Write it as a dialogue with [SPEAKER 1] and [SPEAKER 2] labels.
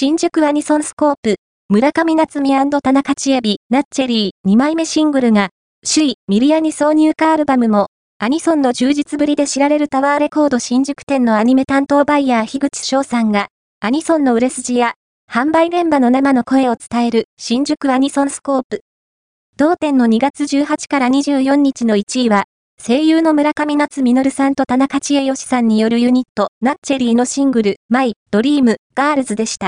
[SPEAKER 1] 新宿アニソンスコープ、村上奈津実田中ちえ美、 NACHERRY 2枚目シングルが、首位ミリアニ挿入歌アルバムも、アニソンの充実ぶりで知られるタワーレコード新宿店のアニメ担当バイヤー樋口翔さんが、アニソンの売れ筋や、販売現場の生の声を伝える新宿アニソンスコープ。同店の2月18から24日の1位は、声優の村上奈津実さんと田中ちえ美さんによるユニット、 NACHERRY のシングル、 My Dream Girls でした。